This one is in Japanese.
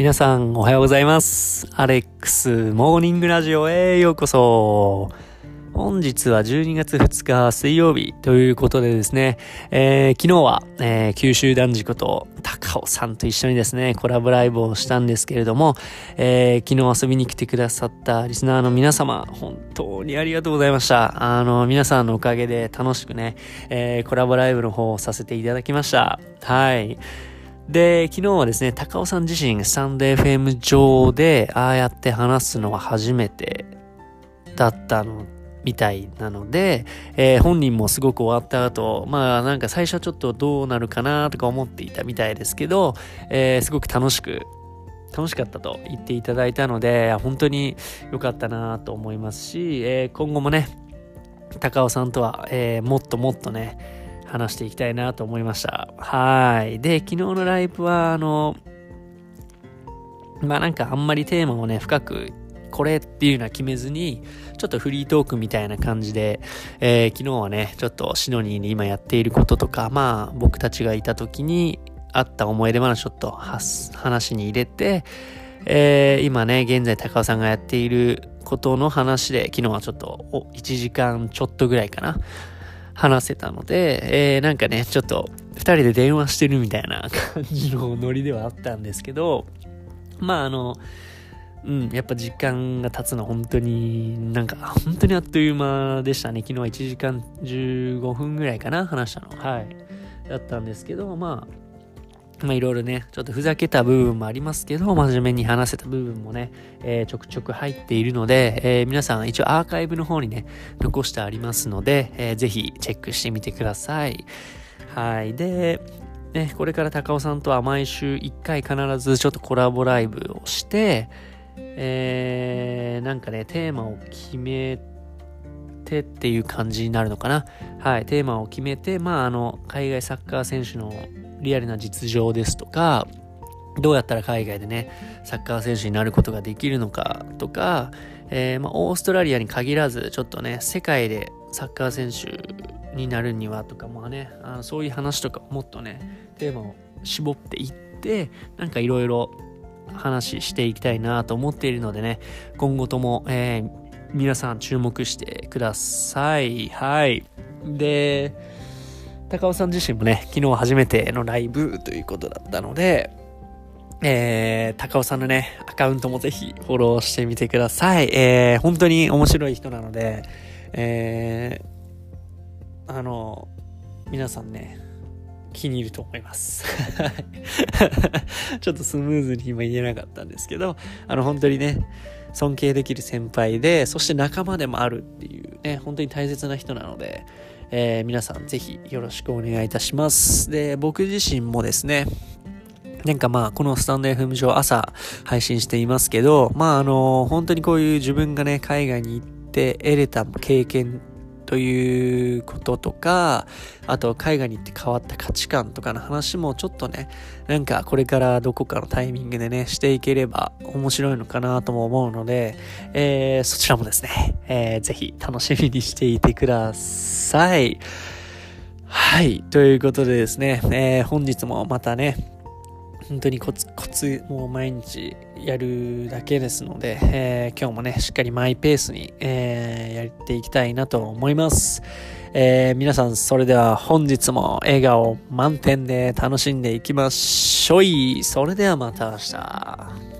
皆さんおはようございます。アレックスモーニングラジオへようこそ。本日は12月2日水曜日ということでですね、えー昨日は、えー九州男児こと高尾さんと一緒にですね、コラボライブをしたんですけれども、えー昨日遊びに来てくださったリスナーの皆様、本当にありがとうございました。あの、皆さんのおかげで楽しくね、えコラボライブの方をさせていただきました。はい。で、昨日はですね、高尾さん自身、スタンド FM 上で、ああやって話すのは初めてだったの、みたいなので、えー本人もすごく終わった後、まあなんか最初はちょっとどうなるかなとか思っていたみたいですけど、えーすごく楽しく、楽しかったと言っていただいたので、本当に良かったなと思いますし、えー今後もね、高尾さんとは、えもっともっとね、話していきたいなと思いました。はい。で、昨日のライブは、あの、まあなんかあんまりテーマをね、深く、これっていうのは決めずに、ちょっとフリートークみたいな感じで、えー昨日はね、ちょっとシノニーに今やっていることとか、まあ僕たちがいた時にあった思い出話ちょっとはす話に入れて、えー今ね、現在高尾さんがやっていることの話で、昨日はちょっとお1時間ちょっとぐらいかな、話せたので、えーなんかね、ちょっと2人で電話してるみたいな感じのノリではあったんですけど、まああの、うん、やっぱ時間が経つの本当になんか本当にあっという間でしたね。昨日は1時間15分ぐらいかな、話したの。はい。だったんですけど、まあ、まあいろいろね、ちょっとふざけた部分もありますけど、真面目に話せた部分もね、えーちょくちょく入っているので、えー皆さん一応アーカイブの方にね、残してありますので、えーぜひチェックしてみてください。はい。で、ね、これから高尾さんとは毎週1回必ずちょっとコラボライブをして、えーなんかね、テーマを決めてっていう感じになるのかな。はい、テーマを決めて、まあ、あの、海外サッカー選手のリアルな実情ですとか、どうやったら海外でね、サッカー選手になることができるのかとか、えーまあ、オーストラリアに限らず、ちょっとね、世界でサッカー選手になるにはとか、まあね、あのそういう話とかもっとね、テーマを絞っていって、なんかいろいろ話していきたいなと思っているのでね、今後とも、えー皆さん注目してください。はい。で、高尾さん自身もね、昨日初めてのライブということだったので、えー、高尾さんのね、アカウントもぜひフォローしてみてください。えー、本当に面白い人なので、えー、あの、皆さんね、気に入ると思います。ちょっとスムーズに今言えなかったんですけど、あの、本当にね、尊敬できる先輩で、そして仲間でもあるっていうね、本当に大切な人なので、えー皆さんぜひよろしくお願いいたします。で、僕自身もですね、なんかまあ、このスタンド FM 上朝配信していますけど、まああの、本当にこういう自分がね、海外に行って得れた経験ということとか、あと海外に行って変わった価値観とかの話もちょっとね、なんかこれからどこかのタイミングでね、していければ面白いのかなとも思うので、えーそちらもですね、えーぜひ楽しみにしていてください。はい。ということでですね、えー本日もまたね、本当にコツコツもう毎日やるだけですので、えー今日もね、しっかりマイペースに、えーやっていきたいなと思います。えー皆さん、それでは本日も笑顔満点で楽しんでいきましょい。それではまた明日。